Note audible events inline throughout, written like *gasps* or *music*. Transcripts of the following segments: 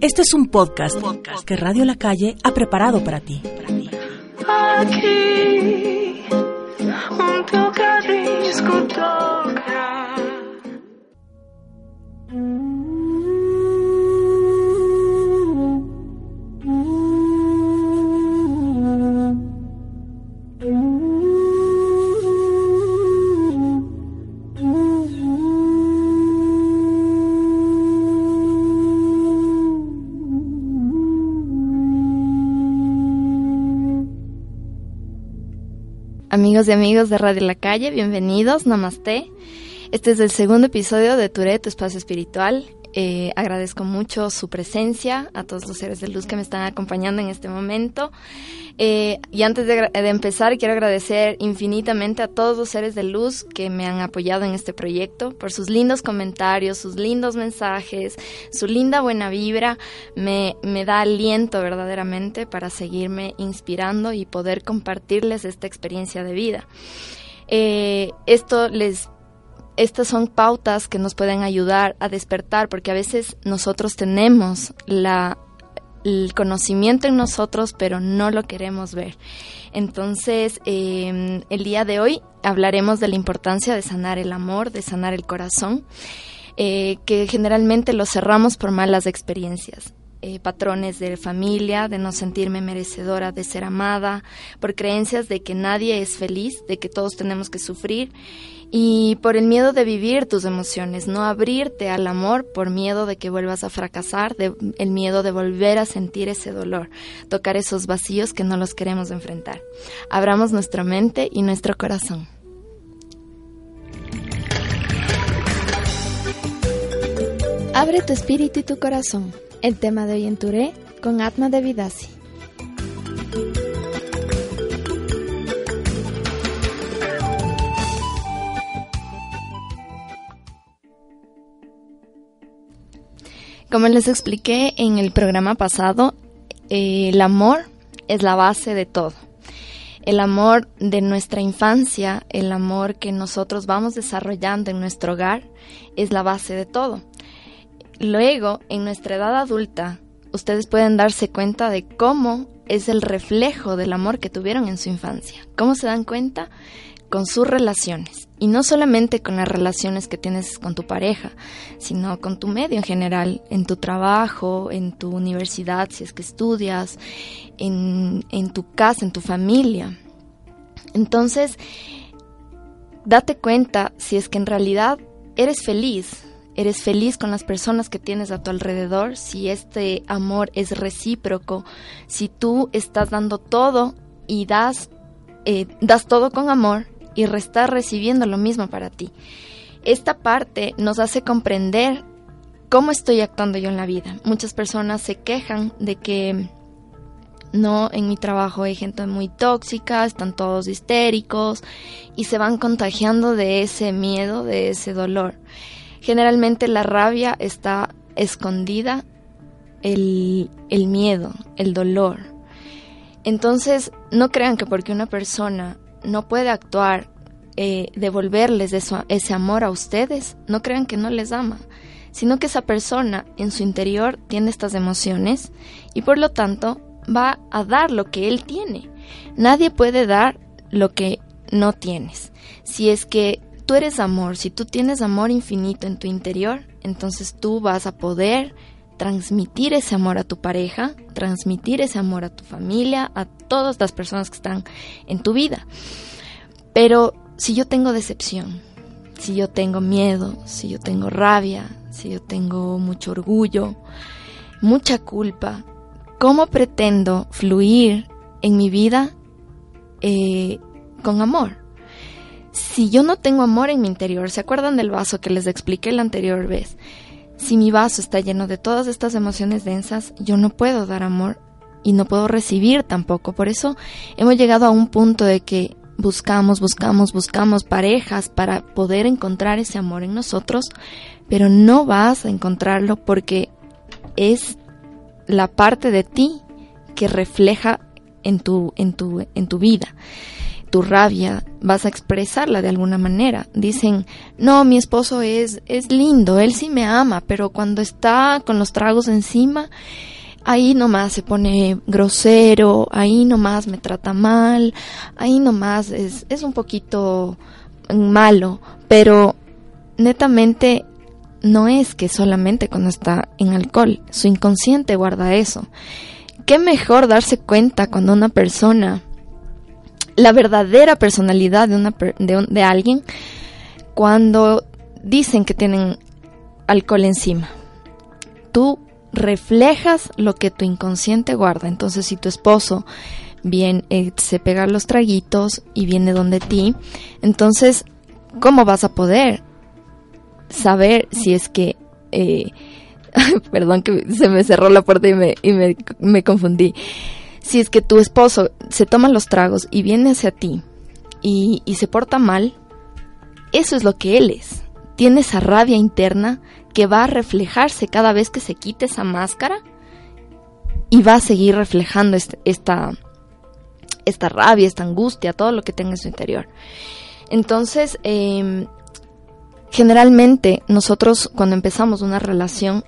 Este es un podcast, que Radio La Calle ha preparado para ti. Amigos y amigos de Radio La Calle, bienvenidos, namaste. Este es el segundo episodio de Ture, tu espacio espiritual. Eh, agradezco mucho su presencia, a todos los seres de luz que me están acompañando en este momento. Eh, y antes de, empezar, quiero agradecer infinitamente a todos los seres de luz que me han apoyado en este proyecto, por sus lindos comentarios, sus lindos mensajes, su linda buena vibra. Me, me da aliento verdaderamente para seguirme inspirando y poder compartirles esta experiencia de vida. Eh, esto les estas son pautas que nos pueden ayudar a despertar, porque a veces nosotros tenemos la, el conocimiento en nosotros, pero no lo queremos ver. Entonces, eh, el día de hoy hablaremos de la importancia de sanar el amor, de sanar el corazón, eh, que generalmente lo cerramos por malas experiencias. Eh, patrones de familia, de no sentirme merecedora de ser amada, por creencias de que nadie es feliz, de que todos tenemos que sufrir y por el miedo de vivir tus emociones, no abrirte al amor por miedo de que vuelvas a fracasar, el miedo de volver a sentir ese dolor, tocar esos vacíos que no los queremos enfrentar. Abramos nuestra mente y nuestro corazón. Abre tu espíritu y tu corazón. El tema de hoy en Touré con Atma de Como les expliqué en el programa pasado, eh, el amor es la base de todo. El amor de nuestra infancia, el amor que nosotros vamos desarrollando en nuestro hogar, es la base de todo. Luego, en nuestra edad adulta, ustedes pueden darse cuenta de cómo es el reflejo del amor que tuvieron en su infancia. ¿Cómo se dan cuenta? Con sus relaciones. Y no solamente con las relaciones que tienes con tu pareja, sino con tu medio en general, en tu trabajo, en tu universidad, si es que estudias, en, en tu casa, en tu familia. Entonces, date cuenta si es que en realidad eres feliz, eres feliz con las personas que tienes a tu alrededor, si este amor es recíproco, si tú estás dando todo y das, eh, das todo con amor y estás recibiendo lo mismo para ti. Esta parte nos hace comprender cómo estoy actuando yo en la vida. Muchas personas se quejan de que no, en mi trabajo hay gente muy tóxica, están todos histéricos y se van contagiando de ese miedo, de ese dolor. Generalmente la rabia está escondida, el, el miedo, el dolor. Entonces, no crean que porque una persona no puede actuar, eh, devolverles ese amor a ustedes, no crean que no les ama, sino que esa persona en su interior tiene estas emociones y por lo tanto va a dar lo que él tiene. Nadie puede dar lo que no tienes. Si es que tú eres amor, si tú tienes amor infinito en tu interior, entonces tú vas a poder transmitir ese amor a tu pareja, transmitir ese amor a tu familia, a todas las personas que están en tu vida. Pero si yo tengo decepción, si yo tengo miedo, si yo tengo rabia, si yo tengo mucho orgullo, mucha culpa, ¿cómo pretendo fluir en mi vida eh, con amor? Si yo no tengo amor en mi interior, ¿se acuerdan del vaso que les expliqué la anterior vez? Si mi vaso está lleno de todas estas emociones densas, yo no puedo dar amor y no puedo recibir tampoco. Por eso hemos llegado a un punto de que buscamos, buscamos, buscamos parejas para poder encontrar ese amor en nosotros, pero no vas a encontrarlo porque es la parte de ti que refleja en tu, en tu, en tu vida. Tu rabia vas a expresarla de alguna manera. Dicen, no, mi esposo es, es lindo, él sí me ama, pero cuando está con los tragos encima, ahí nomás se pone grosero, ahí nomás me trata mal, ahí nomás es, es un poquito malo, pero netamente no es que solamente cuando está en alcohol, su inconsciente guarda eso. Qué mejor darse cuenta cuando una persona, la verdadera personalidad de, una, de, de alguien, cuando dicen que tienen alcohol encima. Tú reflejas lo que tu inconsciente guarda. Entonces, si tu esposo bien eh, se pega los traguitos y viene donde ti, entonces, ¿cómo vas a poder saber si es que... Eh, *laughs* perdón que se me cerró la puerta y, me, y me, me confundí. Si es que tu esposo se toma los tragos y viene hacia ti y, se porta mal, eso es lo que él es. Tiene esa rabia interna que va a reflejarse cada vez que se quite esa máscara y va a seguir reflejando esta, esta rabia, esta angustia, todo lo que tenga en su interior. Entonces, em, generalmente nosotros cuando empezamos una relación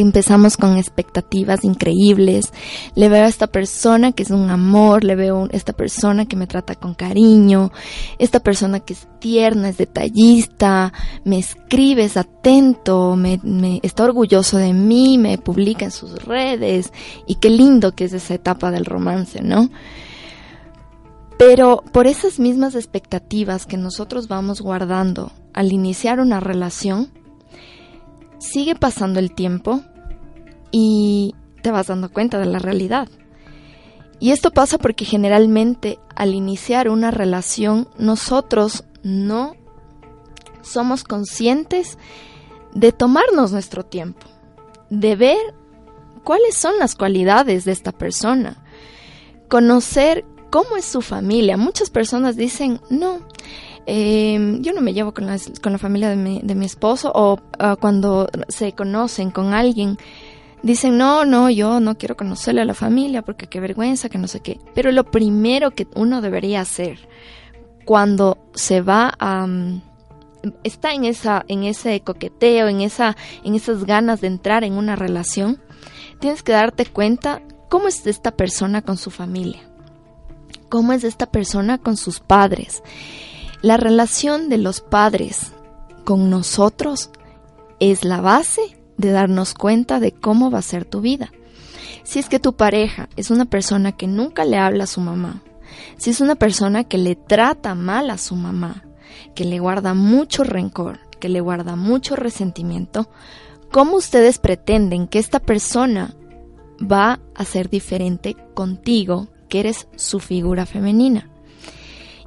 empezamos con expectativas increíbles. Le veo a esta persona que es un amor, le veo a esta persona que me trata con cariño, esta persona que es tierna, es detallista, me escribe, es atento, me, me está orgulloso de mí, me publica en sus redes y qué lindo que es esa etapa del romance, ¿no? Pero por esas mismas expectativas que nosotros vamos guardando al iniciar una relación, sigue pasando el tiempo y te vas dando cuenta de la realidad. Y esto pasa porque generalmente al iniciar una relación nosotros no somos conscientes de tomarnos nuestro tiempo, de ver cuáles son las cualidades de esta persona, conocer cómo es su familia. Muchas personas dicen, no, eh, yo no me llevo con la, con la familia de mi, de mi esposo o uh, cuando se conocen con alguien, dicen, no, no, yo no quiero conocerle a la familia porque qué vergüenza, que no sé qué. Pero lo primero que uno debería hacer cuando se va a... Um, está en, esa, en ese coqueteo, en, esa, en esas ganas de entrar en una relación, tienes que darte cuenta cómo es esta persona con su familia, cómo es esta persona con sus padres. La relación de los padres con nosotros es la base de darnos cuenta de cómo va a ser tu vida. Si es que tu pareja es una persona que nunca le habla a su mamá, si es una persona que le trata mal a su mamá, que le guarda mucho rencor, que le guarda mucho resentimiento, ¿cómo ustedes pretenden que esta persona va a ser diferente contigo, que eres su figura femenina?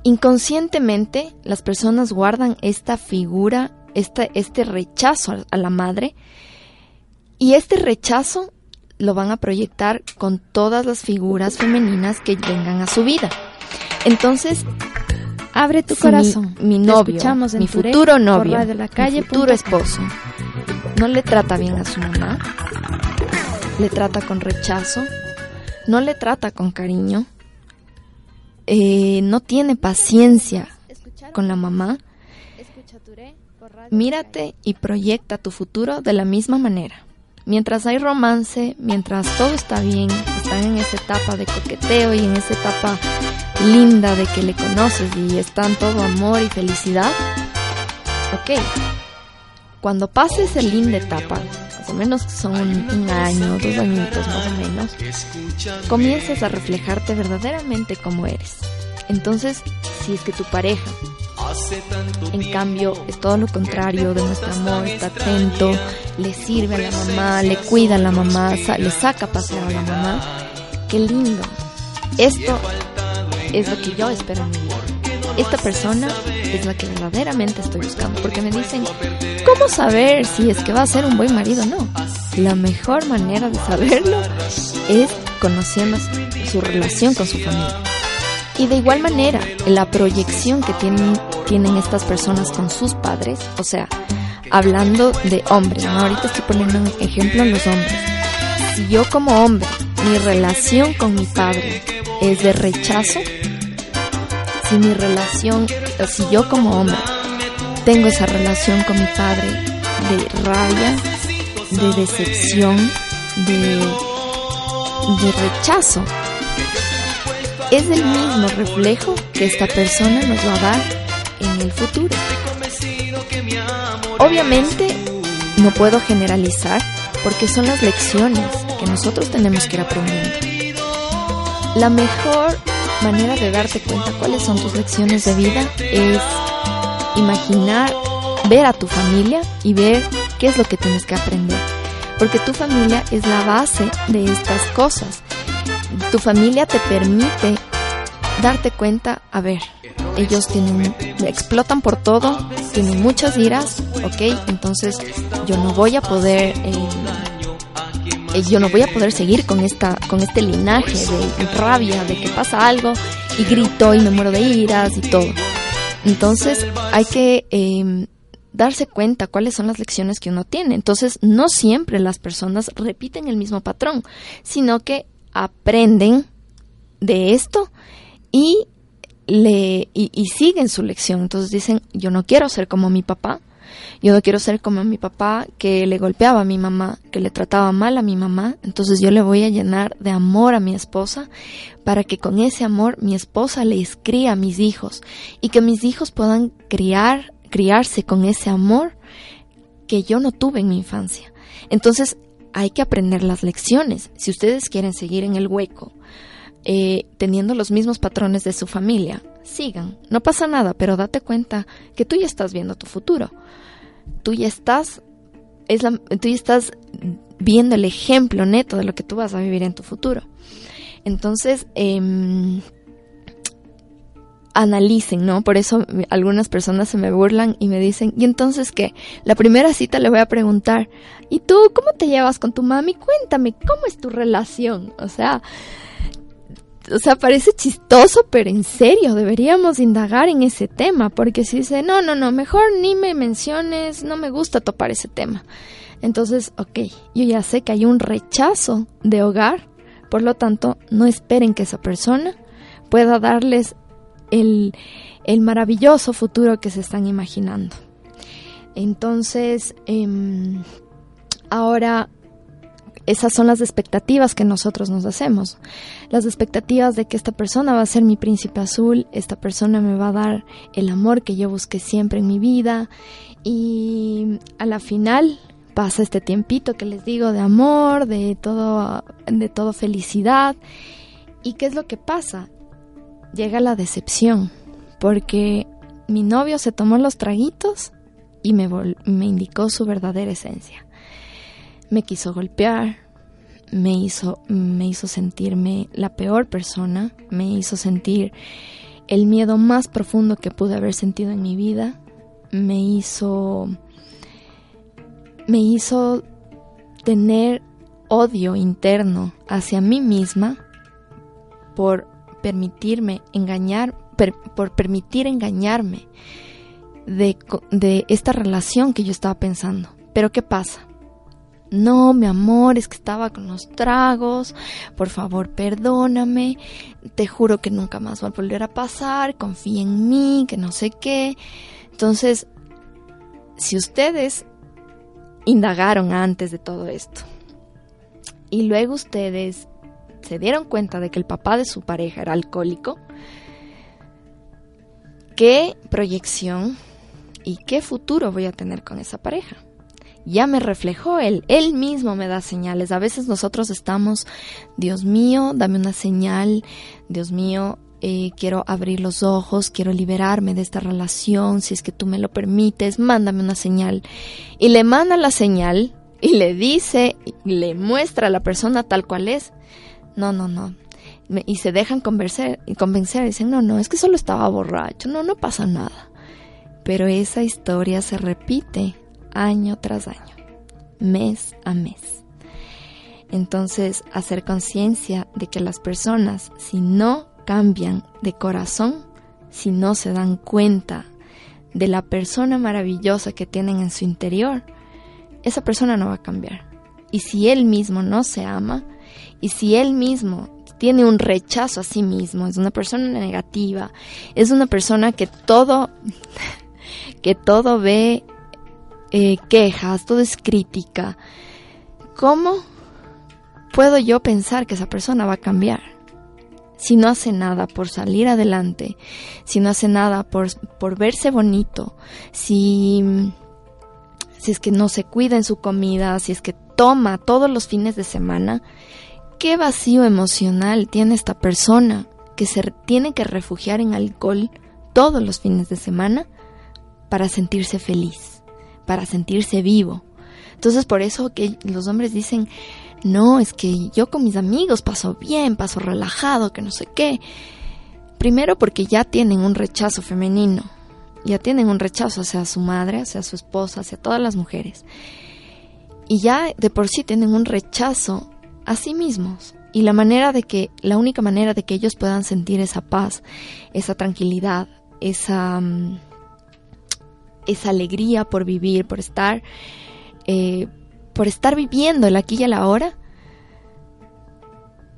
Inconscientemente las personas guardan esta figura, este, este rechazo a la madre y este rechazo lo van a proyectar con todas las figuras femeninas que vengan a su vida. Entonces, abre tu corazón. Mi, novio, mi futuro novio, de la calle, mi futuro esposo, no le trata bien a su mamá, le trata con rechazo, no le trata con cariño, eh, no tiene paciencia con la mamá, mírate y proyecta tu futuro de la misma manera. Mientras hay romance, mientras todo está bien, están en esa etapa de coqueteo y en esa etapa linda de que le conoces y están todo amor y felicidad, ok. Cuando pase esa linda etapa, más o menos son un año, dos añitos más o menos, comienzas a reflejarte verdaderamente como eres. Entonces, si es que tu pareja, en cambio, es todo lo contrario, demuestra amor, está atento, le sirve a la mamá, le cuida a la mamá, le saca a pasear a la mamá, qué lindo. Esto es lo que yo espero en mi vida. Esta persona es la que verdaderamente estoy buscando. Porque me dicen, ¿cómo saber si es que va a ser un buen marido o no? La mejor manera de saberlo es conociendo su relación con su familia. Y de igual manera, la proyección que tienen, tienen estas personas con sus padres, o sea, hablando de hombres, ¿no? ahorita estoy poniendo un ejemplo en los hombres. Si yo como hombre, mi relación con mi padre es de rechazo, si mi relación, si yo como hombre tengo esa relación con mi padre de rabia, de decepción, de, de rechazo, es el mismo reflejo que esta persona nos va a dar en el futuro. Obviamente no puedo generalizar porque son las lecciones que nosotros tenemos que ir aprendiendo. La mejor manera de darte cuenta cuáles son tus lecciones de vida es imaginar, ver a tu familia y ver qué es lo que tienes que aprender. Porque tu familia es la base de estas cosas. Tu familia te permite darte cuenta, a ver, ellos tienen, explotan por todo, tienen muchas iras, ok, entonces yo no voy a poder, eh, eh, yo no voy a poder seguir con esta, con este linaje de rabia, de que pasa algo y grito y me muero de iras y todo. Entonces hay que em, darse cuenta cuáles son las lecciones que uno tiene. Entonces no siempre las personas repiten el mismo patrón, sino que aprenden de esto y le y, siguen su lección. Entonces dicen, yo no quiero ser como mi papá, yo no quiero ser como mi papá que le golpeaba a mi mamá, que le trataba mal a mi mamá, entonces yo le voy a llenar de amor a mi esposa para que con ese amor mi esposa le cría a mis hijos y que mis hijos puedan criar, criarse con ese amor que yo no tuve en mi infancia. Entonces hay que aprender las lecciones. Si ustedes quieren seguir en el hueco eh, teniendo los mismos patrones de su familia, sigan. No pasa nada, pero date cuenta que tú ya estás viendo tu futuro. Tú ya estás, es la, tú ya estás viendo el ejemplo neto de lo que tú vas a vivir en tu futuro. Entonces, eh, analicen, ¿no? Por eso algunas personas se me burlan y me dicen, ¿y entonces qué? La primera cita le voy a preguntar, ¿y tú cómo te llevas con tu mami? Cuéntame, ¿cómo es tu relación? O sea, o sea, parece chistoso, pero en serio, deberíamos indagar en ese tema, porque si dice, no, no, no, mejor ni me menciones, no me gusta topar ese tema. Entonces, ok, yo ya sé que hay un rechazo de hogar, por lo tanto, no esperen que esa persona pueda darles el, el maravilloso futuro que se están imaginando. Entonces, eh, ahora esas son las expectativas que nosotros nos hacemos. Las expectativas de que esta persona va a ser mi príncipe azul, esta persona me va a dar el amor que yo busqué siempre en mi vida y a la final pasa este tiempito que les digo de amor, de todo de todo felicidad. ¿Y qué es lo que pasa? Llega la decepción, porque mi novio se tomó los traguitos y me, me indicó su verdadera esencia me quiso golpear, me hizo, me hizo sentirme la peor persona, me hizo sentir el miedo más profundo que pude haber sentido en mi vida, me hizo, me hizo tener odio interno hacia mí misma por permitirme engañar, por permitir engañarme de, de esta relación que yo estaba pensando. Pero ¿qué pasa? No, mi amor, es que estaba con los tragos. Por favor, perdóname. Te juro que nunca más va a volver a pasar. Confía en mí, que no sé qué. Entonces, si ustedes indagaron antes de todo esto y luego ustedes se dieron cuenta de que el papá de su pareja era alcohólico, ¿qué proyección y qué futuro voy a tener con esa pareja? Ya me reflejó él, él mismo me da señales. A veces nosotros estamos, Dios mío, dame una señal, Dios mío, eh, quiero abrir los ojos, quiero liberarme de esta relación, si es que tú me lo permites, mándame una señal. Y le manda la señal y le dice, le muestra a la persona tal cual es. No, no, no. Y se dejan convencer, y convencer, dicen, no, no, es que solo estaba borracho, no, no pasa nada. Pero esa historia se repite año tras año, mes a mes. Entonces, hacer conciencia de que las personas, si no cambian de corazón, si no se dan cuenta de la persona maravillosa que tienen en su interior, esa persona no va a cambiar. Y si él mismo no se ama, y si él mismo tiene un rechazo a sí mismo, es una persona negativa, es una persona que todo, *laughs* que todo ve eh, quejas, todo es crítica, ¿cómo puedo yo pensar que esa persona va a cambiar? Si no hace nada por salir adelante, si no hace nada por, por verse bonito, si, si es que no se cuida en su comida, si es que toma todos los fines de semana, ¿Qué vacío emocional tiene esta persona que se tiene que refugiar en alcohol todos los fines de semana para sentirse feliz, para sentirse vivo? Entonces por eso que los hombres dicen, no, es que yo con mis amigos paso bien, paso relajado, que no sé qué. Primero porque ya tienen un rechazo femenino, ya tienen un rechazo hacia su madre, hacia su esposa, hacia todas las mujeres. Y ya de por sí tienen un rechazo a sí mismos. Y la manera de que, la única manera de que ellos puedan sentir esa paz, esa tranquilidad, esa, mm, esa alegría por vivir, por estar, eh, por estar viviendo el aquí y el ahora,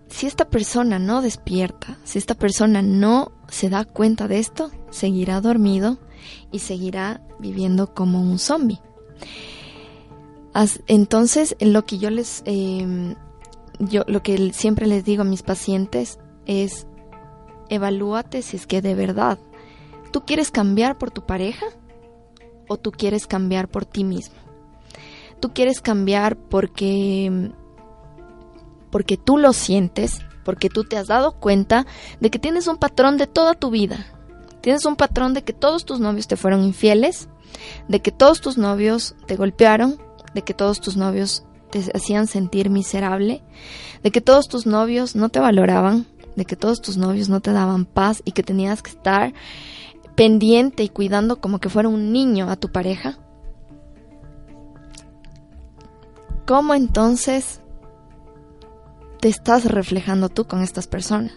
si esta persona no despierta, si esta persona no se da cuenta de esto, seguirá dormido y seguirá viviendo como un zombie. Entonces, lo que yo les eh, yo lo que siempre les digo a mis pacientes es evalúate si es que de verdad tú quieres cambiar por tu pareja o tú quieres cambiar por ti mismo. Tú quieres cambiar porque porque tú lo sientes, porque tú te has dado cuenta de que tienes un patrón de toda tu vida. Tienes un patrón de que todos tus novios te fueron infieles, de que todos tus novios te golpearon, de que todos tus novios te hacían sentir miserable, de que todos tus novios no te valoraban, de que todos tus novios no te daban paz y que tenías que estar pendiente y cuidando como que fuera un niño a tu pareja? ¿Cómo entonces te estás reflejando tú con estas personas?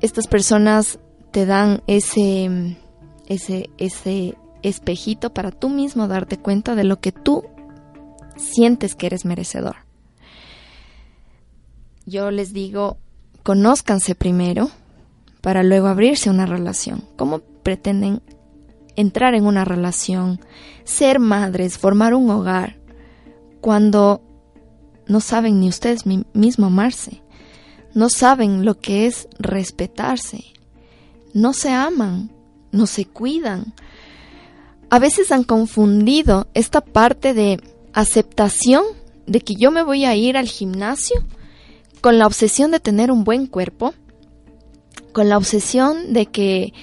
Estas personas te dan ese ese ese espejito para tú mismo darte cuenta de lo que tú sientes que eres merecedor. Yo les digo, conózcanse primero para luego abrirse una relación. ¿Cómo pretenden entrar en una relación, ser madres, formar un hogar, cuando no saben ni ustedes mismos amarse? No saben lo que es respetarse. No se aman, no se cuidan. A veces han confundido esta parte de aceptación de que yo me voy a ir al gimnasio con la obsesión de tener un buen cuerpo, con la obsesión de que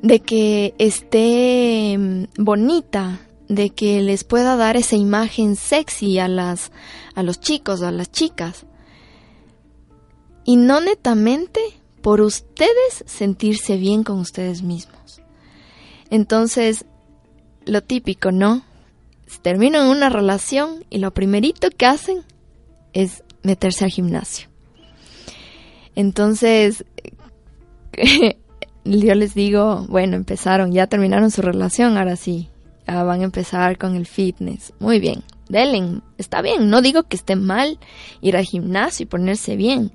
de que esté mm, bonita, de que les pueda dar esa imagen sexy a las a los chicos, a las chicas. Y no netamente por ustedes sentirse bien con ustedes mismos. Entonces, lo típico, ¿no? terminan una relación y lo primerito que hacen es meterse al gimnasio. Entonces, *laughs* yo les digo, bueno, empezaron, ya terminaron su relación, ahora sí, van a empezar con el fitness. Muy bien, denle, está bien, no digo que esté mal ir al gimnasio y ponerse bien,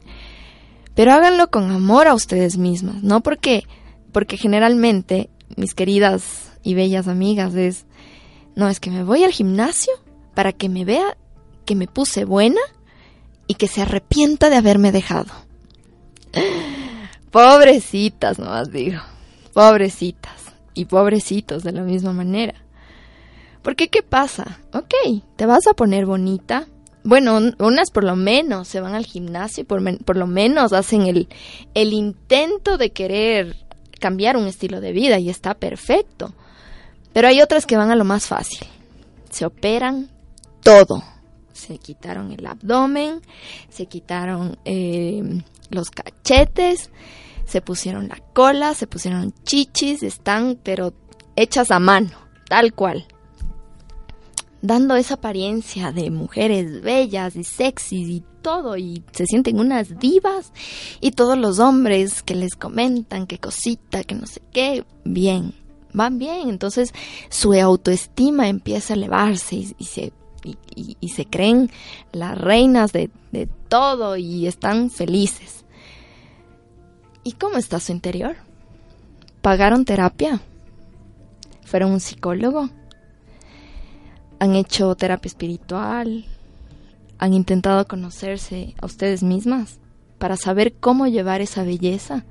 pero háganlo con amor a ustedes mismas, no porque, porque generalmente, mis queridas y bellas amigas, es, no, es que me voy al gimnasio para que me vea que me puse buena y que se arrepienta de haberme dejado. Pobrecitas, nomás digo. Pobrecitas. Y pobrecitos de la misma manera. Porque ¿qué pasa? Ok, te vas a poner bonita. Bueno, unas por lo menos se van al gimnasio y por, por lo menos hacen el, el intento de querer cambiar un estilo de vida y está perfecto. Pero hay otras que van a lo más fácil. Se operan todo. Se quitaron el abdomen, se quitaron eh, los cachetes, se pusieron la cola, se pusieron chichis, están pero hechas a mano, tal cual. Dando esa apariencia de mujeres bellas y sexys y todo, y se sienten unas divas, y todos los hombres que les comentan que cosita, que no sé qué, bien, van bien. Entonces su autoestima empieza a elevarse y, se, y, se creen las reinas de, de todo y están felices. ¿Y cómo está su interior? ¿Pagaron terapia? ¿Fueron un psicólogo? ¿Han hecho terapia espiritual? ¿Han intentado conocerse a ustedes mismas para saber cómo llevar esa belleza?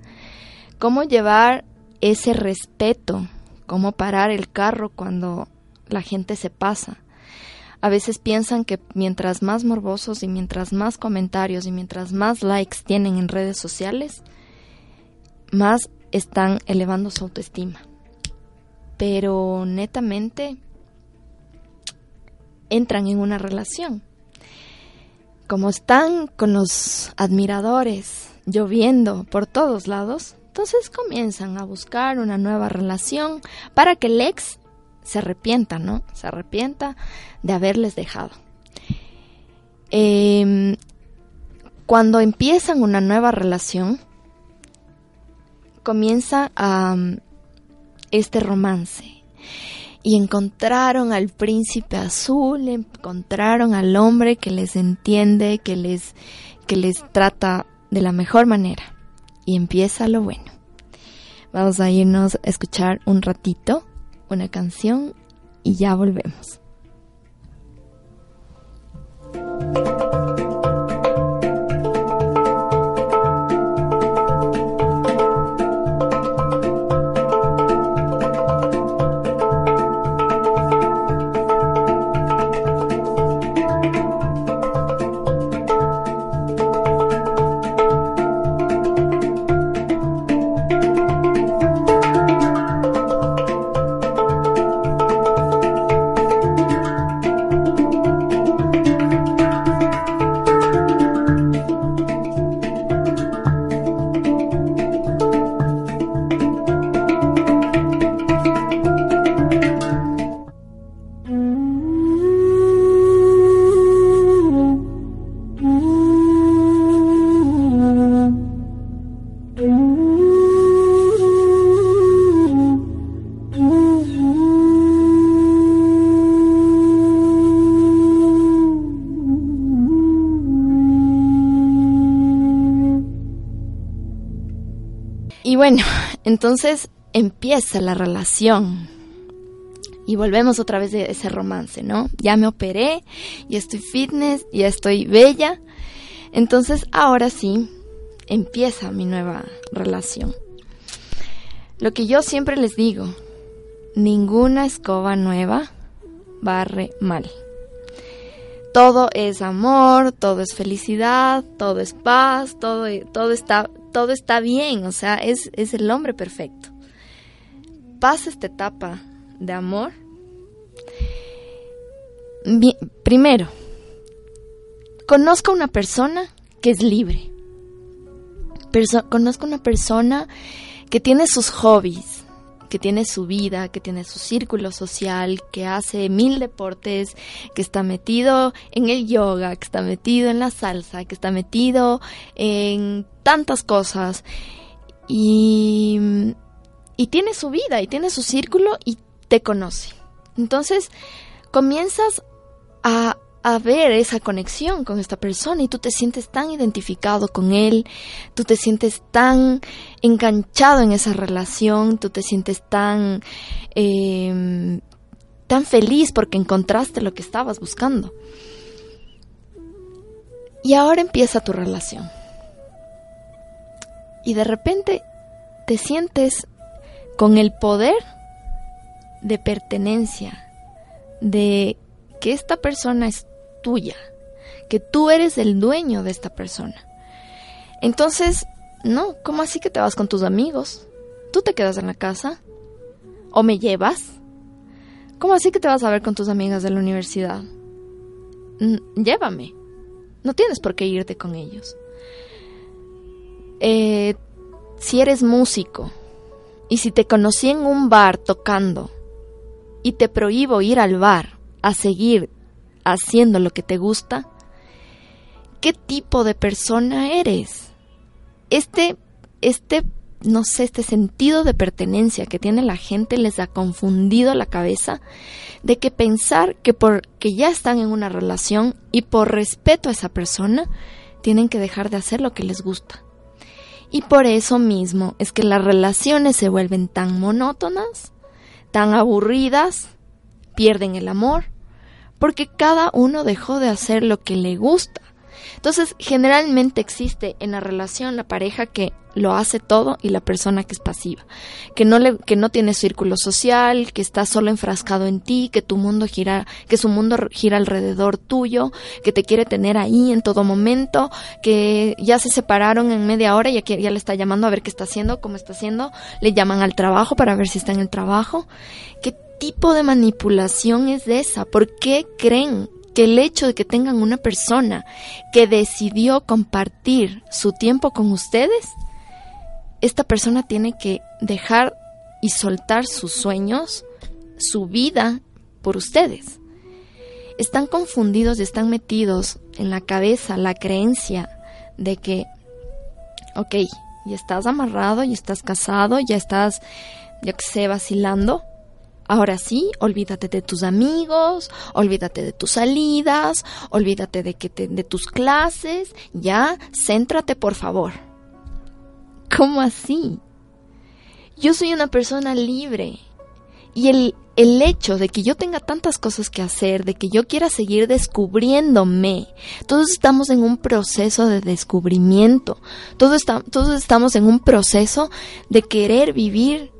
¿Cómo llevar ese respeto? ¿Cómo parar el carro cuando la gente se pasa? A veces piensan que mientras más morbosos y mientras más comentarios y mientras más likes tienen en redes sociales, más están elevando su autoestima. Pero netamente entran en una relación. Como están con los admiradores lloviendo por todos lados, entonces comienzan a buscar una nueva relación para que el ex se arrepienta, ¿no? Se arrepienta de haberles dejado. Em, cuando empiezan una nueva relación, comienza este romance. Y encontraron al príncipe azul, encontraron al hombre que les entiende, que les, que les trata de la mejor manera. Y empieza lo bueno. Vamos a irnos a escuchar un ratito una canción y ya volvemos. Entonces empieza la relación. Y volvemos otra vez de ese romance, ¿no? Ya me operé, ya estoy fitness, ya estoy bella. Entonces ahora sí, empieza mi nueva relación. Lo que yo siempre les digo, ninguna escoba nueva barre mal. Todo es amor, todo es felicidad, todo es paz, todo, todo está todo está bien, o sea, es, el hombre perfecto. Pasa esta etapa de amor. primero, conozca una persona que es libre. conozca una persona que tiene sus hobbies, que tiene su vida, que tiene su círculo social, que hace mil deportes, que está metido en el yoga, que está metido en la salsa, que está metido en tantas cosas y, y tiene su vida y tiene su círculo y te conoce. Entonces comienzas a a ver esa conexión con esta persona y tú te sientes tan identificado con él, tú te sientes tan enganchado en esa relación, tú te sientes tan, em, tan feliz porque encontraste lo que estabas buscando. Y ahora empieza tu relación. Y de repente te sientes con el poder de pertenencia, de que esta persona es tuya, que tú eres el dueño de esta persona. Entonces, no, ¿cómo así que te vas con tus amigos? ¿Tú te quedas en la casa? ¿O me llevas? ¿Cómo así que te vas a ver con tus amigas de la universidad? llévame. No tienes por qué irte con ellos. Eh, si eres músico y si te conocí en un bar tocando y te prohíbo ir al bar a seguir haciendo lo que te gusta, ¿qué tipo de persona eres? Este, este, no sé, este sentido de pertenencia que tiene la gente les ha confundido la cabeza de que pensar que porque ya están en una relación y por respeto a esa persona, tienen que dejar de hacer lo que les gusta. Y por eso mismo es que las relaciones se vuelven tan monótonas, tan aburridas, pierden el amor, porque cada uno dejó de hacer lo que le gusta. Entonces, generalmente existe en la relación la pareja que lo hace todo y la persona que es pasiva, que no le, que no tiene círculo social, que está solo enfrascado en ti, que tu mundo gira, que su mundo gira alrededor tuyo, que te quiere tener ahí en todo momento, que ya se separaron en media hora y ya, ya le está llamando a ver qué está haciendo, cómo está haciendo, le llaman al trabajo para ver si está en el trabajo. ¿Qué tipo de manipulación es esa? ¿Por qué creen que el hecho de que tengan una persona que decidió compartir su tiempo con ustedes, esta persona tiene que dejar y soltar sus sueños, su vida por ustedes. Están confundidos y están metidos en la cabeza la creencia de que, ok, ya estás amarrado, ya estás casado, ya estás, yo que sé, vacilando, Ahora sí, olvídate de tus amigos, olvídate de tus salidas, olvídate de, que de tus clases, ya, céntrate por favor. ¿Cómo así? Yo soy una persona libre y el, el hecho de que yo tenga tantas cosas que hacer, de que yo quiera seguir descubriéndome, todos estamos en un proceso de descubrimiento, todos, está, todos estamos en un proceso de querer vivir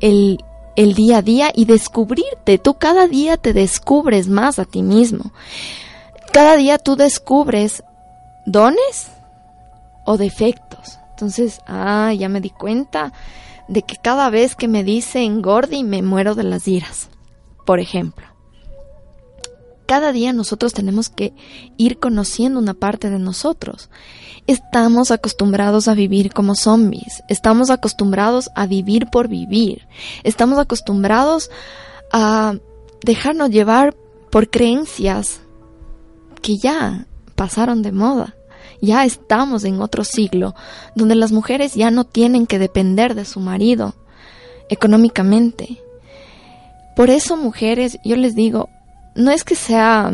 el, el día a día y descubrirte. Tú cada día te descubres más a ti mismo. Cada día tú descubres dones o defectos. Entonces, ah, ya me di cuenta de que cada vez que me dicen gordi me muero de las iras. Por ejemplo, cada día nosotros tenemos que ir conociendo una parte de nosotros. Estamos acostumbrados a vivir como zombies, estamos acostumbrados a vivir por vivir, estamos acostumbrados a dejarnos llevar por creencias que ya pasaron de moda. Ya estamos en otro siglo donde las mujeres ya no tienen que depender de su marido económicamente. Por eso, mujeres, yo les digo, no es que sea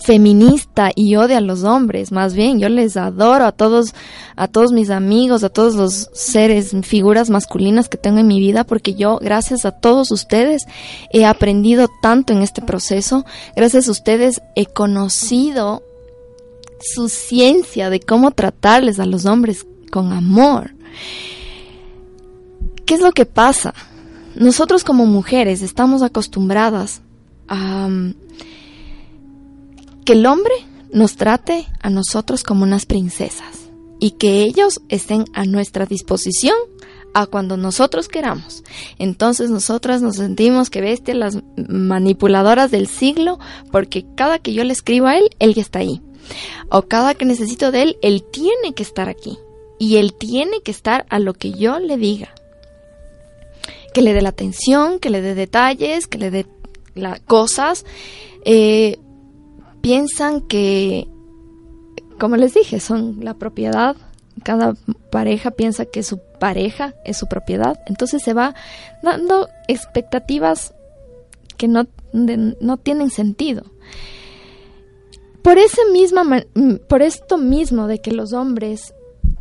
feminista y odie a los hombres, más bien yo les adoro a todos, a todos mis amigos, a todos los seres, figuras masculinas que tengo en mi vida, porque yo, gracias a todos ustedes, he aprendido tanto en este proceso, gracias a ustedes he conocido su ciencia de cómo tratarles a los hombres con amor. ¿Qué es lo que pasa? Nosotros como mujeres estamos acostumbradas que el hombre nos trate a nosotros como unas princesas y que ellos estén a nuestra disposición a cuando nosotros queramos. Entonces nosotras nos sentimos que bestia las manipuladoras del siglo porque cada que yo le escribo a él, él ya está ahí. O cada que necesito de él, él tiene que estar aquí. Y él tiene que estar a lo que yo le diga. Que le dé la atención, que le dé detalles, que le dé las cosas, eh, piensan que, como les dije, son la propiedad. Cada pareja piensa que su pareja es su propiedad. Entonces se va dando expectativas que no, no tienen sentido. Por ese misma, por esto mismo de que los hombres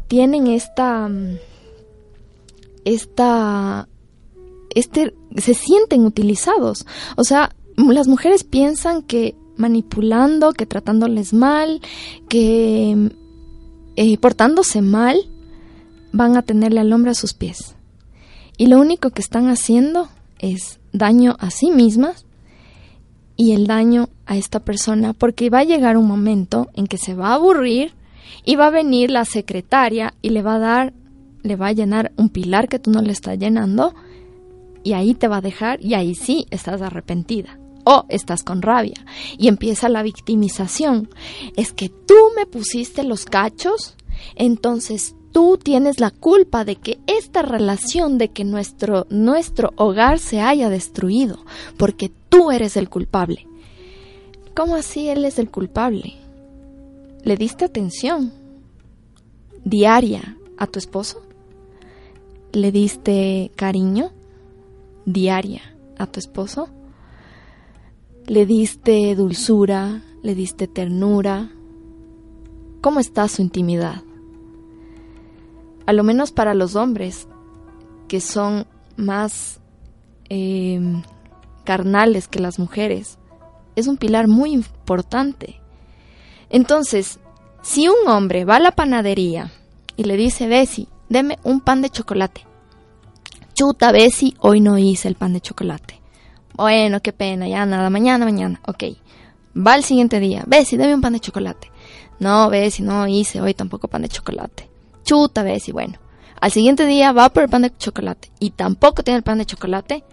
tienen esta, esta este, se sienten utilizados. O sea, las mujeres piensan que manipulando, que tratándoles mal, que eh, portándose mal, van a tenerle al hombre a sus pies. Y lo único que están haciendo es daño a sí mismas y el daño a esta persona, porque va a llegar un momento en que se va a aburrir y va a venir la secretaria y le va a dar, le va a llenar un pilar que tú no le estás llenando y ahí te va a dejar y ahí sí estás arrepentida o estás con rabia y empieza la victimización. Es que tú me pusiste los cachos, entonces tú tienes la culpa de que esta relación, de que nuestro, nuestro hogar se haya destruido, porque tú eres el culpable. ¿Cómo así él es el culpable? ¿Le diste atención diaria a tu esposo? ¿Le diste cariño diaria a tu esposo? ¿Le diste dulzura? ¿Le diste ternura? ¿Cómo está su intimidad? A lo menos para los hombres, que son más eh, carnales que las mujeres, es un pilar muy importante. Entonces, si un hombre va a la panadería y le dice, Bessie, deme un pan de chocolate. Chuta, Bessie, hoy no hice el pan de chocolate. Bueno, qué pena, ya nada, mañana, mañana, ok. Va al siguiente día, Bessie, deme un pan de chocolate. No, Bessie, no hice hoy tampoco pan de chocolate. Chuta, Bessie, bueno. Al siguiente día va por el pan de chocolate y tampoco tiene el pan de chocolate.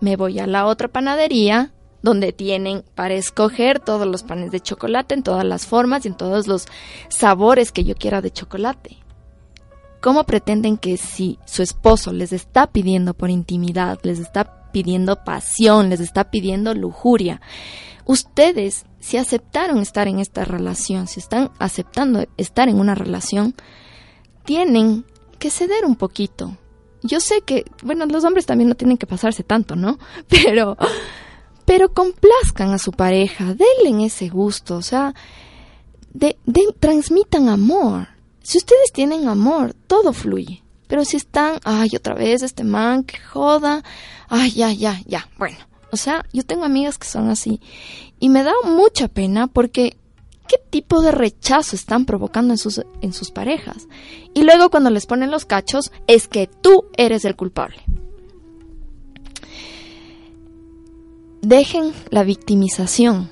Me voy a la otra panadería donde tienen para escoger todos los panes de chocolate en todas las formas y en todos los sabores que yo quiera de chocolate. ¿Cómo pretenden que si su esposo les está pidiendo por intimidad, les está pidiendo pasión, les está pidiendo lujuria, ustedes si aceptaron estar en esta relación, si están aceptando estar en una relación, tienen que ceder un poquito. Yo sé que, bueno, los hombres también no tienen que pasarse tanto, ¿no? *laughs* Pero pero complazcan a su pareja, denle ese gusto, o sea, de, transmitan amor. Si ustedes tienen amor, todo fluye. Pero si están, ay, otra vez este man, que joda, ay, ya, ya, ya, bueno. O sea, yo tengo amigas que son así. Y me da mucha pena porque ¿qué tipo de rechazo están provocando en sus, en sus parejas? Y luego cuando les ponen los cachos, es que tú eres el culpable. Dejen la victimización,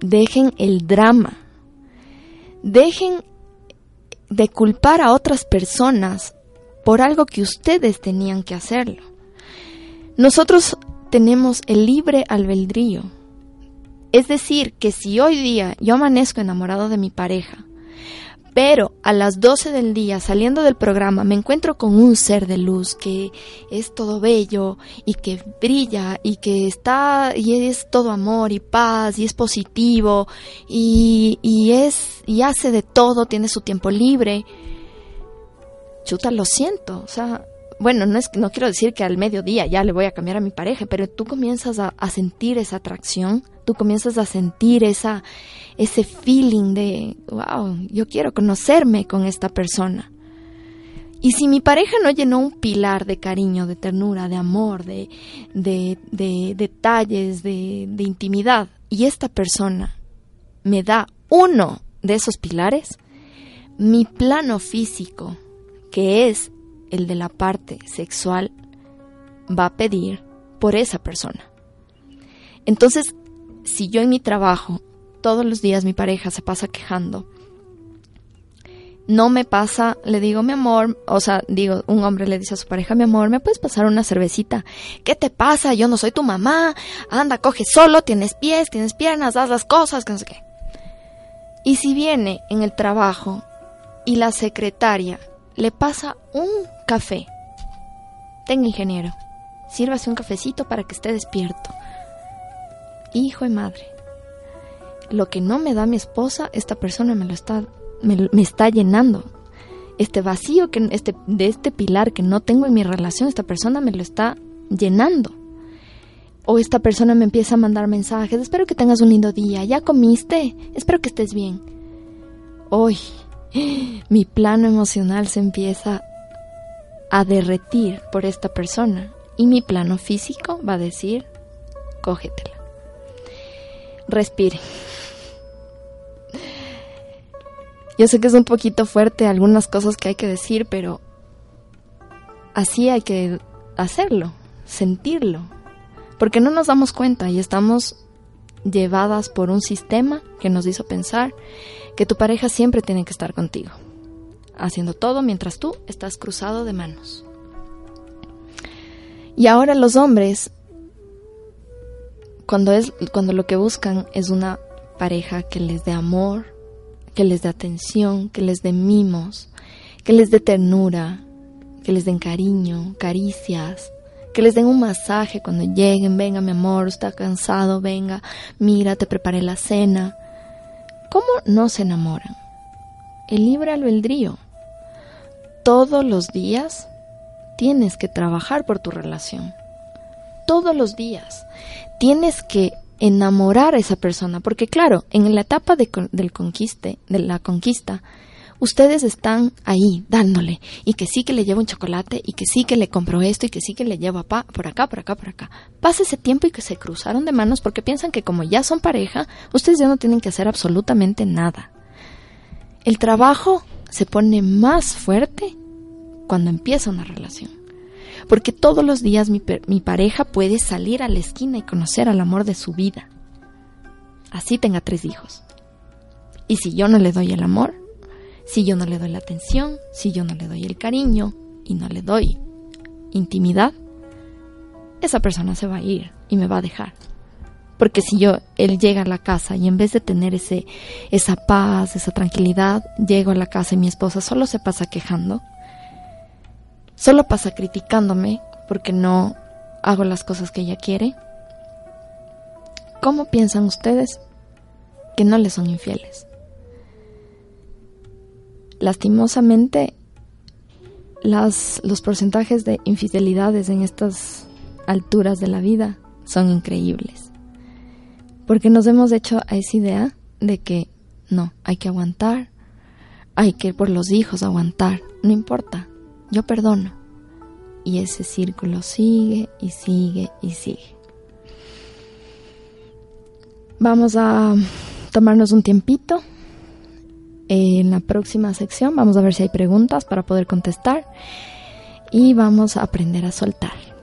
dejen el drama, dejen de culpar a otras personas por algo que ustedes tenían que hacerlo. Nosotros tenemos el libre albedrío. Es decir, que si hoy día yo amanezco enamorado de mi pareja, pero a las 12 del día, saliendo del programa, me encuentro con un ser de luz que es todo bello y que brilla y que está y es todo amor y paz y es positivo y, y es y hace de todo, tiene su tiempo libre. Chuta, lo siento, o sea, bueno, no es no quiero decir que al mediodía ya le voy a cambiar a mi pareja, pero tú comienzas a, a sentir esa atracción, tú comienzas a sentir esa ese feeling de, wow, yo quiero conocerme con esta persona. Y si mi pareja no llenó un pilar de cariño, de ternura, de amor, de, de, de detalles, de, de intimidad, y esta persona me da uno de esos pilares, mi plano físico, que es el de la parte sexual, va a pedir por esa persona. Entonces, si yo en mi trabajo todos los días mi pareja se pasa quejando. No me pasa, le digo, mi amor, o sea, digo, un hombre le dice a su pareja, mi amor, ¿me puedes pasar una cervecita? ¿Qué te pasa? Yo no soy tu mamá. Anda, coge solo, tienes pies, tienes piernas, haz las cosas, que no sé qué. Y si viene en el trabajo y la secretaria le pasa un café, tenga ingeniero, sírvase un cafecito para que esté despierto. Hijo y madre, lo que no me da mi esposa, esta persona me lo está, me, está llenando. Este vacío que, este, de este pilar que no tengo en mi relación, esta persona me lo está llenando. O esta persona me empieza a mandar mensajes, espero que tengas un lindo día, ya comiste, espero que estés bien. Hoy *gasps* mi plano emocional se empieza a derretir por esta persona y mi plano físico va a decir, cógetela. Respire. Yo sé que es un poquito fuerte algunas cosas que hay que decir, pero así hay que hacerlo, sentirlo, porque no nos damos cuenta y estamos llevadas por un sistema que nos hizo pensar que tu pareja siempre tiene que estar contigo, haciendo todo mientras tú estás cruzado de manos. Y ahora los hombres, cuando, es, cuando lo que buscan es una pareja que les dé amor, que les dé atención, que les dé mimos, que les dé ternura, que les den cariño, caricias, que les den un masaje cuando lleguen, venga mi amor, está cansado, venga, mira, te preparé la cena. ¿Cómo no se enamoran? El libre albedrío. Todos los días tienes que trabajar por tu relación. Todos los días tienes que enamorar a esa persona, porque claro, en la etapa de, del conquiste, de la conquista, ustedes están ahí dándole y que sí que le llevo un chocolate y que sí que le compro esto y que sí que le llevo pa por acá, por acá, por acá. Pasa ese tiempo y que se cruzaron de manos porque piensan que como ya son pareja, ustedes ya no tienen que hacer absolutamente nada. El trabajo se pone más fuerte cuando empieza una relación. Porque todos los días mi, mi pareja puede salir a la esquina y conocer al amor de su vida. Así tenga tres hijos. Y si yo no le doy el amor, si yo no le doy la atención, si yo no le doy el cariño y no le doy intimidad, esa persona se va a ir y me va a dejar. Porque si yo, él llega a la casa y en vez de tener ese, esa paz, esa tranquilidad, llego a la casa y mi esposa solo se pasa quejando, solo pasa criticándome porque no hago las cosas que ella quiere, ¿cómo piensan ustedes que no le son infieles? lastimosamente las, los porcentajes de infidelidades en estas alturas de la vida son increíbles. Porque nos hemos hecho a esa idea de que no, hay que aguantar, hay que por los hijos aguantar, no importa, yo perdono. Y ese círculo sigue y sigue y sigue. Vamos a tomarnos un tiempito en la próxima sección vamos a ver si hay preguntas para poder contestar y vamos a aprender a soltar.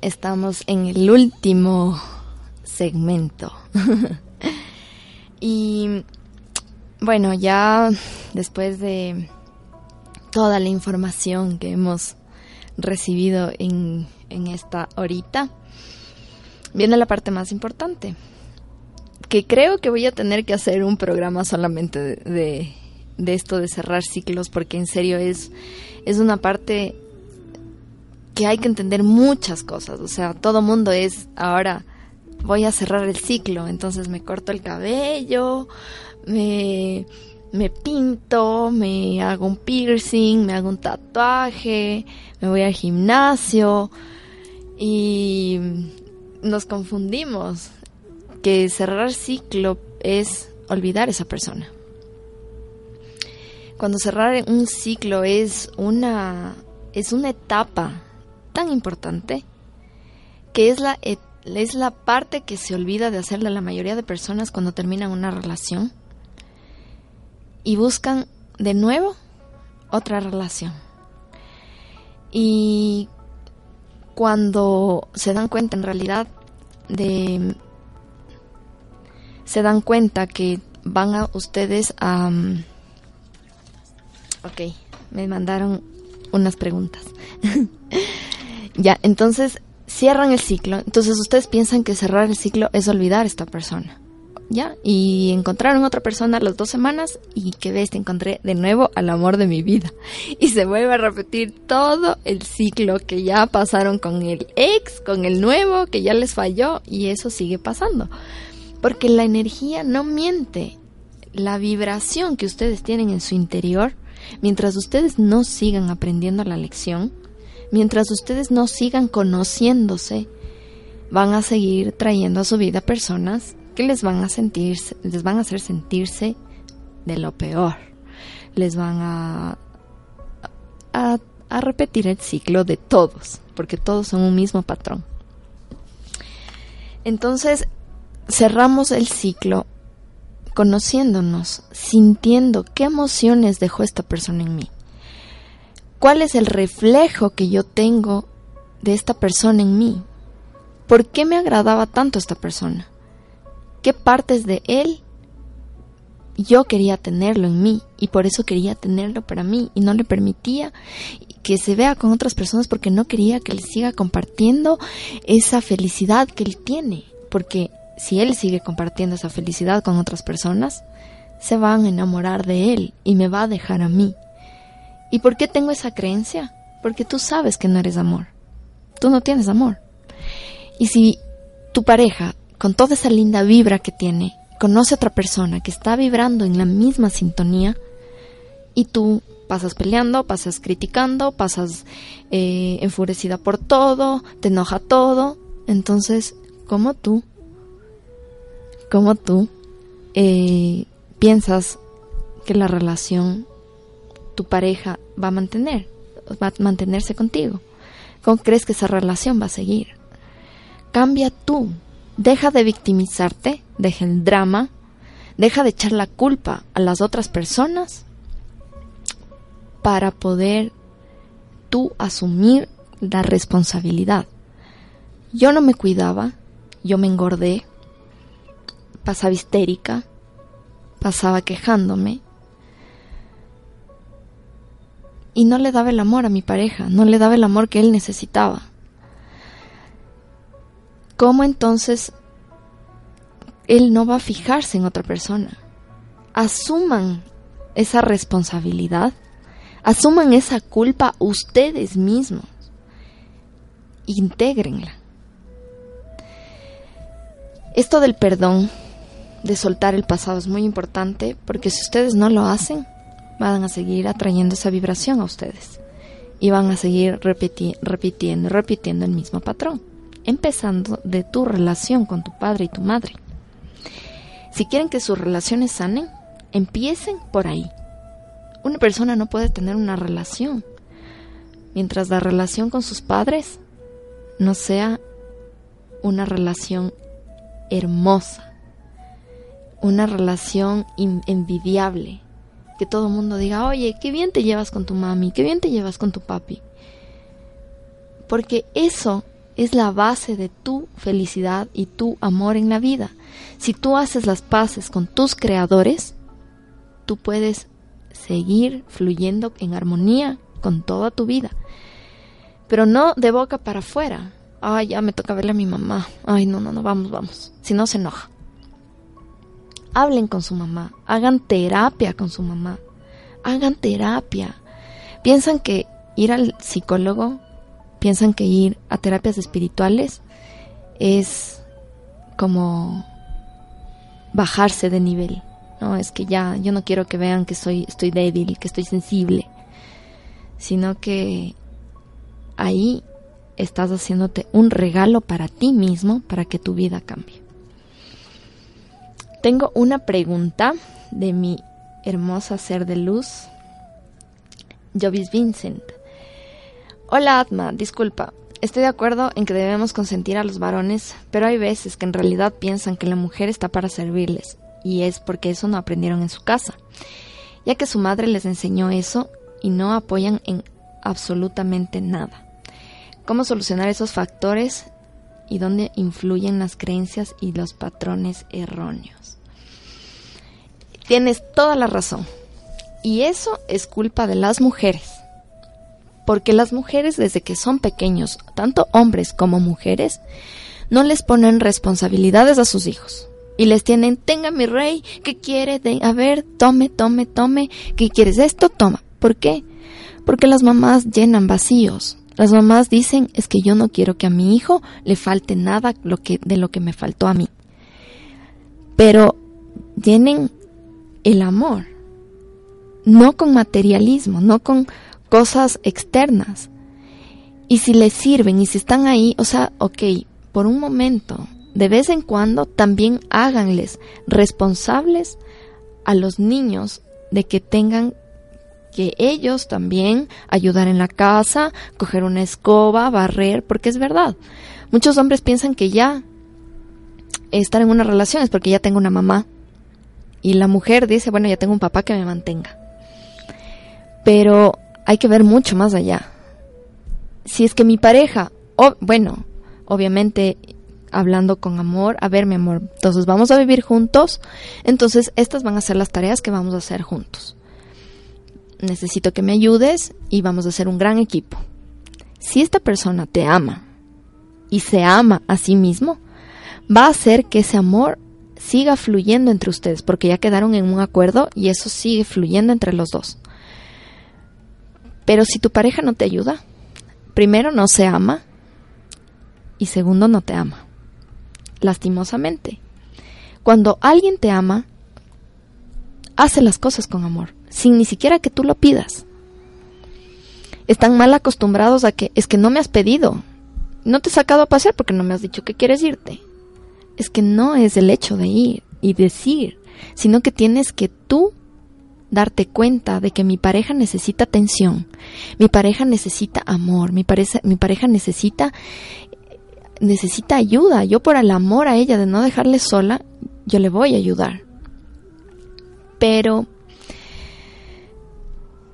Estamos en el último segmento. *laughs* y bueno, ya después de toda la información que hemos recibido en, en esta horita, viene la parte más importante, que creo que voy a tener que hacer un programa solamente de, de, esto de cerrar ciclos, porque en serio es, es una parte que hay que entender muchas cosas, o sea, todo mundo es ahora voy a cerrar el ciclo, entonces me corto el cabello, me, me pinto, me hago un piercing, me hago un tatuaje, me voy al gimnasio. Y nos confundimos que cerrar ciclo es olvidar a esa persona. Cuando cerrar un ciclo es una es una etapa tan importante que es la es la parte que se olvida de hacerle a la mayoría de personas cuando terminan una relación y buscan de nuevo otra relación. Y cuando se dan cuenta en realidad de se dan cuenta que van a ustedes a um, ok me mandaron unas preguntas *laughs* ya entonces cierran el ciclo. Entonces ustedes piensan que cerrar el ciclo es olvidar a esta persona. Ya y encontraron otra persona las dos semanas y que ves te encontré de nuevo al amor de mi vida. *laughs* Y se vuelve a repetir todo el ciclo que ya pasaron con el ex con el nuevo que ya les falló y eso sigue pasando. Porque la energía no miente. La vibración que ustedes tienen en su interior mientras ustedes no sigan aprendiendo la lección mientras ustedes no sigan conociéndose van a seguir trayendo a su vida personas que les van a sentirse, les van a hacer sentirse de lo peor. Les van a, a, a repetir el ciclo de todos, porque todos son un mismo patrón. Entonces, cerramos el ciclo conociéndonos, sintiendo qué emociones dejó esta persona en mí. ¿Cuál es el reflejo que yo tengo de esta persona en mí? ¿Por qué me agradaba tanto esta persona? qué partes de él yo quería tenerlo en mí y por eso quería tenerlo para mí y no le permitía que se vea con otras personas porque no quería que él siga compartiendo esa felicidad que él tiene, porque si él sigue compartiendo esa felicidad con otras personas, se van a enamorar de él y me va a dejar a mí. ¿Y por qué tengo esa creencia? Porque tú sabes que no eres amor. Tú no tienes amor. Y si tu pareja con toda esa linda vibra que tiene, conoce a otra persona que está vibrando en la misma sintonía y tú pasas peleando, pasas criticando, pasas eh, enfurecida por todo, te enoja todo. Entonces, ¿cómo tú, cómo tú eh, piensas que la relación, tu pareja va a mantener, va a mantenerse contigo? ¿Cómo crees que esa relación va a seguir? Cambia tú, Deja de victimizarte, deja el drama, deja de echar la culpa a las otras personas para poder tú asumir la responsabilidad. Yo no me cuidaba, yo me engordé, pasaba histérica, pasaba quejándome y no le daba el amor a mi pareja, no le daba el amor que él necesitaba. ¿cómo entonces él no va a fijarse en otra persona? Asuman esa responsabilidad, asuman esa culpa ustedes mismos, intégrenla. Esto del perdón, de soltar el pasado es muy importante porque si ustedes no lo hacen, van a seguir atrayendo esa vibración a ustedes y van a seguir repitiendo, repitiendo el mismo patrón empezando de tu relación con tu padre y tu madre. Si quieren que sus relaciones sanen, empiecen por ahí. Una persona no puede tener una relación mientras la relación con sus padres no sea una relación hermosa, una relación envidiable, que todo el mundo diga, oye, qué bien te llevas con tu mami, qué bien te llevas con tu papi. Porque eso es la base de tu felicidad y tu amor en la vida. Si tú haces las paces con tus creadores, tú puedes seguir fluyendo en armonía con toda tu vida. Pero no de boca para afuera. Ay, ya me toca verle a mi mamá. Ay, no, no, no, vamos, vamos. Si no se enoja. Hablen con su mamá, hagan terapia con su mamá, hagan terapia. Piensan que ir al psicólogo piensan que ir a terapias espirituales es como bajarse de nivel. No, es que ya yo no quiero que vean que soy estoy débil, que estoy sensible, sino que ahí estás haciéndote un regalo para ti mismo para que tu vida cambie. Tengo una pregunta de mi hermosa ser de luz, Jovis Vincent. Hola Atma, disculpa. Estoy de acuerdo en que debemos consentir a los varones, pero hay veces que en realidad piensan que la mujer está para servirles, y es porque eso no aprendieron en su casa, ya que su madre les enseñó eso y no apoyan en absolutamente nada. ¿Cómo solucionar esos factores y dónde influyen las creencias y los patrones erróneos? Tienes toda la razón. Y eso es culpa de las mujeres porque las mujeres desde que son pequeños, tanto hombres como mujeres, no les ponen responsabilidades a sus hijos. Y les tienen, tenga mi rey, ¿qué quiere? De, a ver, tome, tome, tome, ¿qué quieres esto? Toma. ¿Por qué? Porque las mamás llenan vacíos. Las mamás dicen, es que yo no quiero que a mi hijo le falte nada lo que, de lo que me faltó a mí. Pero tienen el amor, no con materialismo, no con cosas externas. Y si les sirven y si están ahí, o sea, ok, por un momento, de vez en cuando también háganles responsables a los niños de que tengan que ellos también ayudar en la casa, coger una escoba, barrer, porque es verdad. Muchos hombres piensan que ya estar en una relación es porque ya tengo una mamá. Y la mujer dice, bueno, ya tengo un papá que me mantenga. Pero hay que ver mucho más allá. Si es que mi pareja, bueno, obviamente hablando con amor, a ver mi amor, entonces vamos a vivir juntos, entonces estas van a ser las tareas que vamos a hacer juntos. Necesito que me ayudes y vamos a hacer un gran equipo. Si esta persona te ama y se ama a sí mismo, va a hacer que ese amor siga fluyendo entre ustedes, porque ya quedaron en un acuerdo y eso sigue fluyendo entre los dos. Pero si tu pareja no te ayuda, primero no se ama y segundo no te ama. Lastimosamente. Cuando alguien te ama, hace las cosas con amor, sin ni siquiera que tú lo pidas. Están mal acostumbrados a que es que no me has pedido, no te he sacado a pasear porque no me has dicho que quieres irte. Es que no es el hecho de ir y decir, sino que tienes que tú darte cuenta de que mi pareja necesita atención, mi pareja necesita amor, mi, mi pareja necesita necesita ayuda. Yo por el amor a ella de no dejarle sola, yo le voy a ayudar. Pero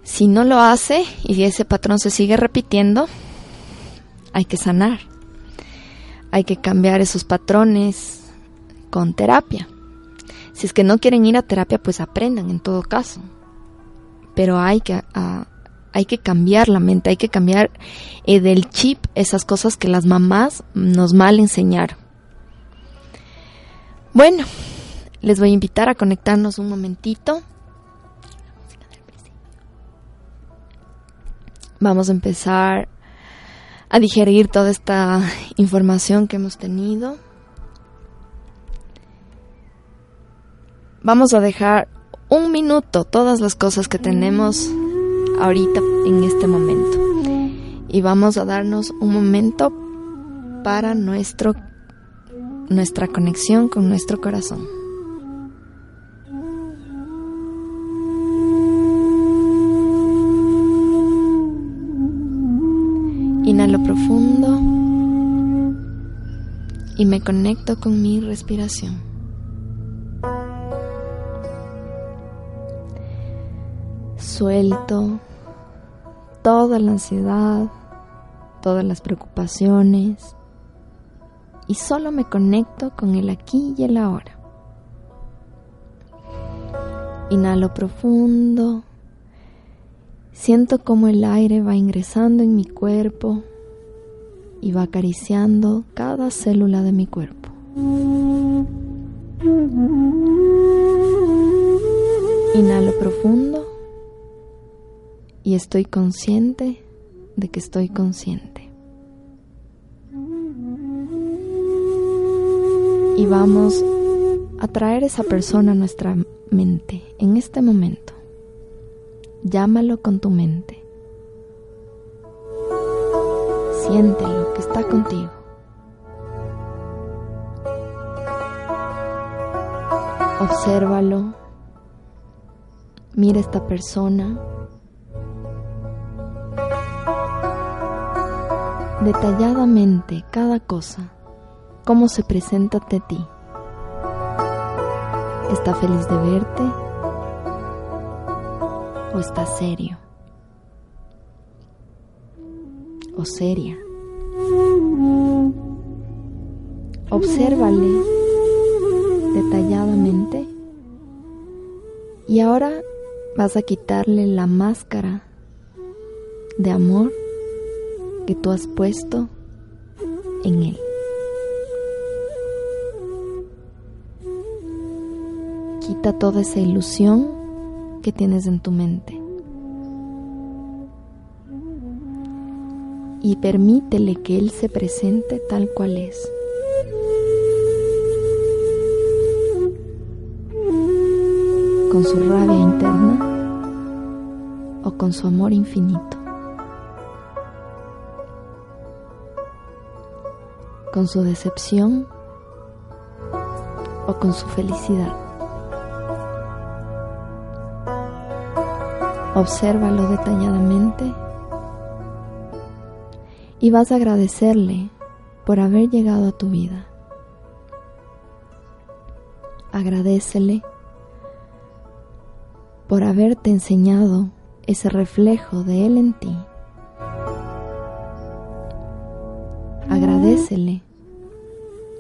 si no lo hace y ese patrón se sigue repitiendo, hay que sanar. Hay que cambiar esos patrones con terapia. Si es que no quieren ir a terapia, pues aprendan en todo caso. Pero hay que, ah, hay que cambiar la mente, hay que cambiar eh, del chip esas cosas que las mamás nos mal enseñaron. Bueno, les voy a invitar a conectarnos un momentito. Vamos a empezar a digerir toda esta información que hemos tenido. vamos a dejar un minuto todas las cosas que tenemos ahorita en este momento. Y vamos a darnos un momento para nuestro nuestra conexión con nuestro corazón. Y me conecto con mi respiración. suelto toda la ansiedad, todas las preocupaciones, y solo me conecto con el aquí y el ahora. Inhalo profundo. Siento como el aire va ingresando en mi cuerpo y va acariciando cada célula de mi cuerpo. Inhalo profundo y estoy consciente de que estoy consciente. Y vamos a traer esa persona a nuestra mente en este momento. Llámalo con tu mente. Siéntelo que está contigo. Obsérvalo. Mira esta persona. Detalladamente cada cosa, cómo se presenta ante ti. ¿Está feliz de verte? ¿O está serio? ¿O seria? Obsérvale detalladamente y ahora vas a quitarle la máscara de amor que tú has puesto en él. Quita toda esa ilusión que tienes en tu mente. Y permítele que Él se presente tal cual es. Con su rabia interna o con su amor infinito. Con su decepción o con su felicidad. Obsérvalo detalladamente y vas a agradecerle por haber llegado a tu vida. Agradecele por haberte enseñado ese reflejo de Él en ti. Agradecele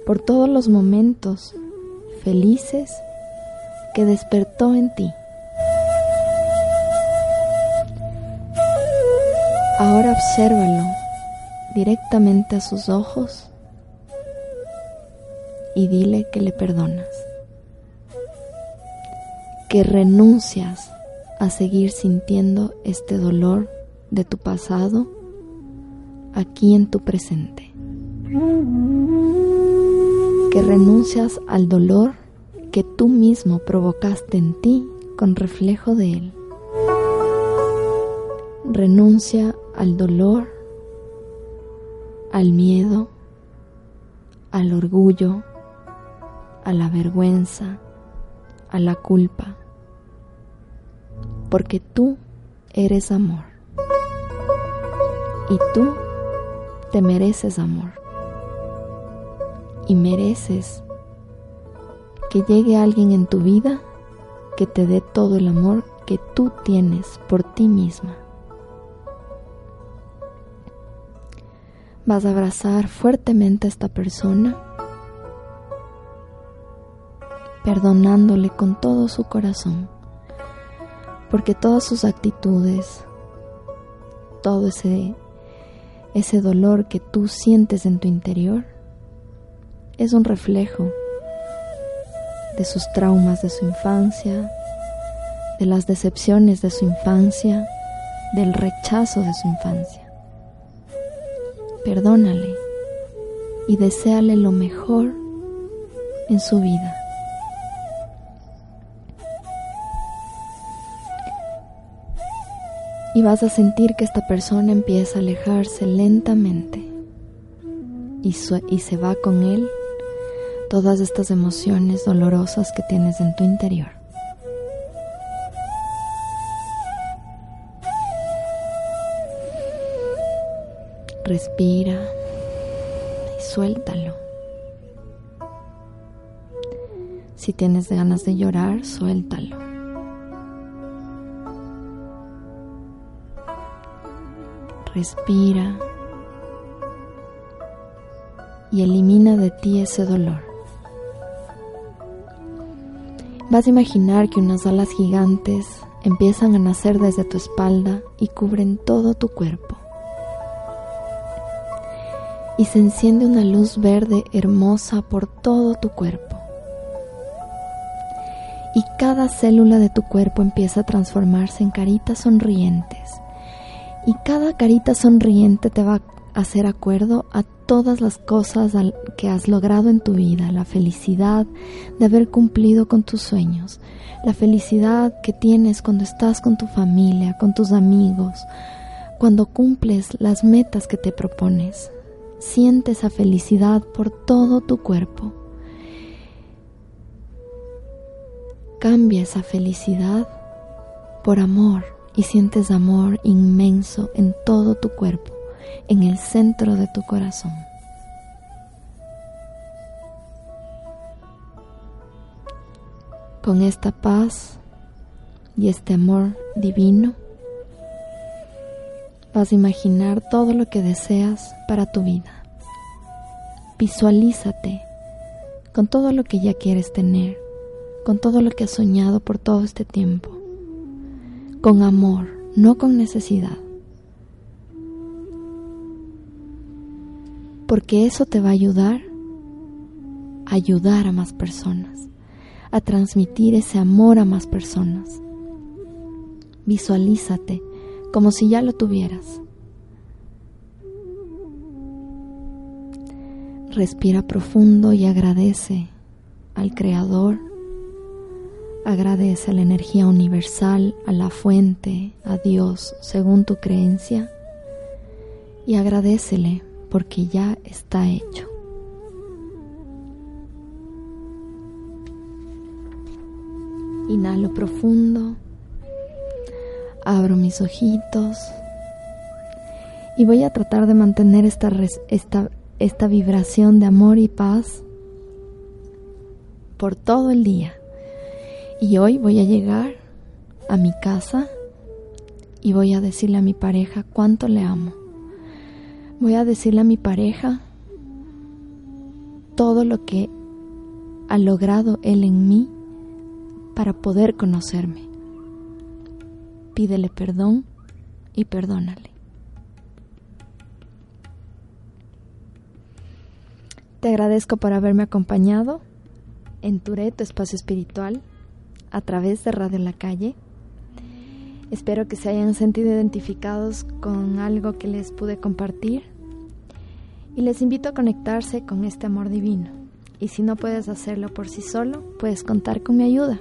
por todos los momentos felices que despertó en ti. Ahora obsérvalo directamente a sus ojos y dile que le perdonas, que renuncias a seguir sintiendo este dolor de tu pasado aquí en tu presente, que renuncias al dolor que tú mismo provocaste en ti con reflejo de él. Renuncia al dolor, al miedo, al orgullo, a la vergüenza, a la culpa, porque tú eres amor. Y tú te mereces amor. Y mereces que llegue alguien en tu vida que te dé todo el amor que tú tienes por ti misma. Vas a abrazar fuertemente a esta persona, perdonándole con todo su corazón, porque todas sus actitudes, todo ese, ese dolor que tú sientes en tu interior, es un reflejo de sus traumas de su infancia, de las decepciones de su infancia, del rechazo de su infancia perdónale y deséale lo mejor en su vida. Y vas a sentir que esta persona empieza a alejarse lentamente y, y se va con él todas estas emociones dolorosas que tienes en tu interior. Respira y suéltalo. Si tienes ganas de llorar, suéltalo. Respira y elimina de ti ese dolor. Vas a imaginar que unas alas gigantes empiezan a nacer desde tu espalda y cubren todo tu cuerpo. Y se enciende una luz verde hermosa por todo tu cuerpo. Y cada célula de tu cuerpo empieza a transformarse en caritas sonrientes. Y cada carita sonriente te va a hacer acuerdo a todas las cosas que has logrado en tu vida, la felicidad de haber cumplido con tus sueños, la felicidad que tienes cuando estás con tu familia, con tus amigos, cuando cumples las metas que te propones. Siente esa felicidad por todo tu cuerpo. Cambia esa felicidad por amor y sientes amor inmenso en todo tu cuerpo en el centro de tu corazón. Con esta paz y este amor divino, vas a imaginar todo lo que deseas para tu vida. Visualízate con todo lo que ya quieres tener, con todo lo que has soñado por todo este tiempo, con amor, no con necesidad. porque eso te va a ayudar a ayudar a más personas, a transmitir ese amor a más personas. Visualízate como si ya lo tuvieras. Respira profundo y agradece al Creador, agradece a la energía universal, a la fuente, a Dios, según tu creencia, y agradecele porque ya está hecho. Inhalo profundo, abro mis ojitos y voy a tratar de mantener esta, esta, esta vibración de amor y paz por todo el día. Y hoy voy a llegar a mi casa y voy a decirle a mi pareja cuánto le amo. Voy a decirle a mi pareja todo lo que ha logrado él en mí para poder conocerme. Pídele perdón y perdónale. Te agradezco por haberme acompañado en Tureto Espacio Espiritual a través de Radio La Calle. Espero que se hayan sentido identificados con algo que les pude compartir y les invito a conectarse con este amor divino. Y si no puedes hacerlo por sí solo, puedes contar con mi ayuda.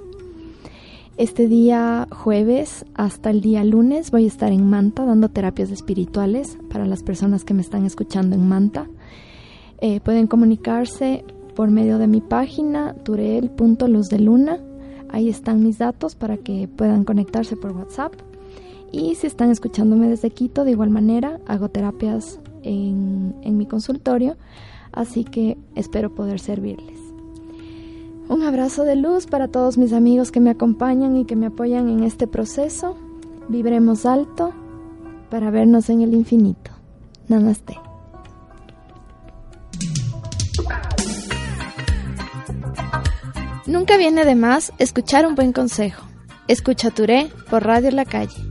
Este día jueves hasta el día lunes voy a estar en Manta dando terapias espirituales para las personas que me están escuchando en Manta. Eh, pueden comunicarse por medio de mi página turel.luzdeluna. Ahí están mis datos para que puedan conectarse por WhatsApp. Y si están escuchándome desde Quito, de igual manera, hago terapias en, mi consultorio, así que espero poder servirles. Un abrazo de luz para todos mis amigos que me acompañan y que me apoyan en este proceso. Vibremos alto para vernos en el infinito. Namaste. Nunca viene de más escuchar un buen consejo. Escucha Touré por Radio La Calle.